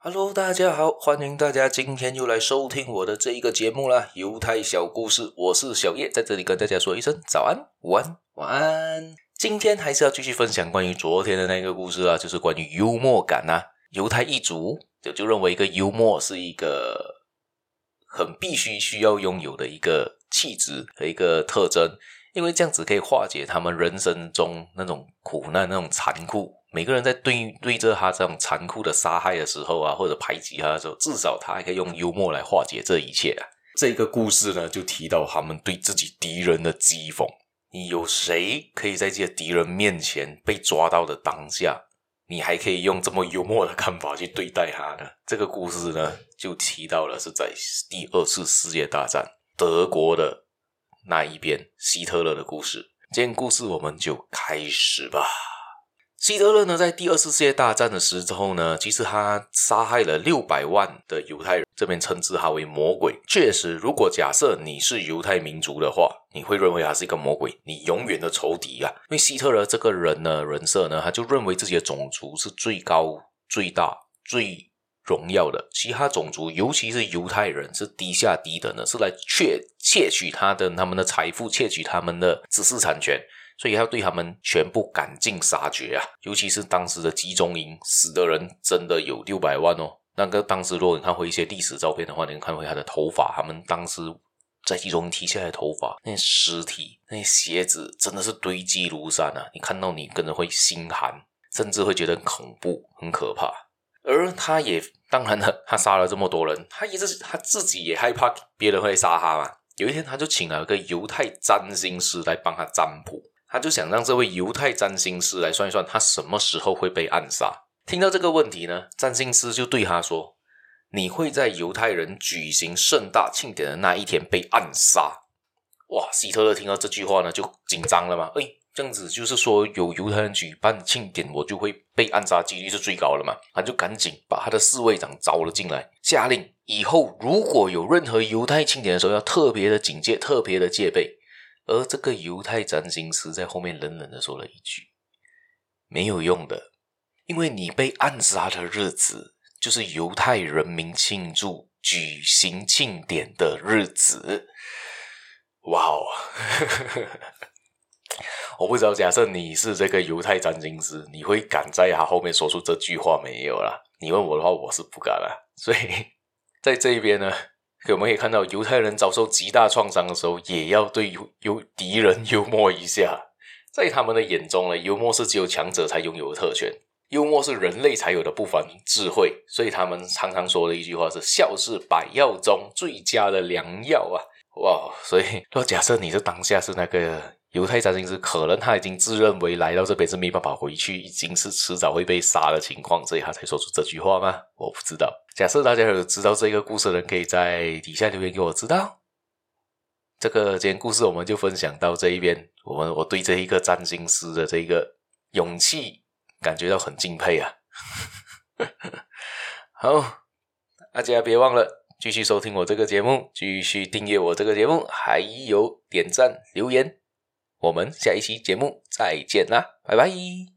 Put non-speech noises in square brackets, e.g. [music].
Hello，大家好，欢迎大家今天又来收听我的这一个节目啦，犹太小故事，我是小叶，在这里跟大家说一声早安、午安、晚安。今天还是要继续分享关于昨天的那个故事啊，就是关于幽默感呐、啊。犹太一族就就认为一个幽默是一个很必须需要拥有的一个气质和一个特征，因为这样子可以化解他们人生中那种苦难、那种残酷。每个人在对对着他这种残酷的杀害的时候啊，或者排挤他的时候，至少他还可以用幽默来化解这一切啊。这个故事呢，就提到他们对自己敌人的讥讽。你有谁可以在这些敌人面前被抓到的当下，你还可以用这么幽默的看法去对待他呢？这个故事呢，就提到了是在第二次世界大战德国的那一边，希特勒的故事。今天故事我们就开始吧。希特勒呢，在第二次世界大战的时候呢，其实他杀害了六百万的犹太人，这边称之他为魔鬼。确实，如果假设你是犹太民族的话，你会认为他是一个魔鬼，你永远的仇敌啊。因为希特勒这个人呢，人设呢，他就认为自己的种族是最高、最大、最荣耀的，其他种族，尤其是犹太人，是低下低等的，是来窃窃取他的他们的财富，窃取他们的知识产权。所以要对他们全部赶尽杀绝啊！尤其是当时的集中营，死的人真的有六百万哦。那个当时，如果你看回一些历史照片的话，你能看回他的头发，他们当时在集中营剃下来的头发，那尸体，那鞋子，真的是堆积如山啊！你看到你可能会心寒，甚至会觉得恐怖、很可怕。而他也当然了，他杀了这么多人，他也是他自己也害怕别人会杀他嘛。有一天，他就请了个犹太占星师来帮他占卜。他就想让这位犹太占星师来算一算，他什么时候会被暗杀。听到这个问题呢，占星师就对他说：“你会在犹太人举行盛大庆典的那一天被暗杀。”哇！希特勒听到这句话呢，就紧张了嘛。诶，这样子就是说，有犹太人举办庆典，我就会被暗杀几率是最高的嘛。他就赶紧把他的侍卫长招了进来，下令以后如果有任何犹太庆典的时候，要特别的警戒，特别的戒备。而这个犹太占星师在后面冷冷的说了一句：“没有用的，因为你被暗杀的日子就是犹太人民庆祝举行庆典的日子。”哇哦！我不知道，假设你是这个犹太占星师，你会敢在他后面说出这句话没有啦？你问我的话，我是不敢啦。所以在这一边呢。可我们可以看到，犹太人遭受极大创伤的时候，也要对有有敌人 [laughs] 幽默一下。在他们的眼中呢，幽默是只有强者才拥有的特权，幽默是人类才有的不凡智慧。所以他们常常说的一句话是：“笑是百药中最佳的良药啊！”哇，[laughs] 所以若假设你是当下是那个犹太占星师，可能他已经自认为来到这边是没办法回去，已经是迟早会被杀的情况，所以他才说出这句话吗？我不知道。假设大家有知道这个故事的人，可以在底下留言给我知道。这个今天故事我们就分享到这一边。我们我对这一个占星师的这一个勇气感觉到很敬佩啊！[laughs] 好，大家别忘了继续收听我这个节目，继续订阅我这个节目，还有点赞留言。我们下一期节目再见啦，拜拜。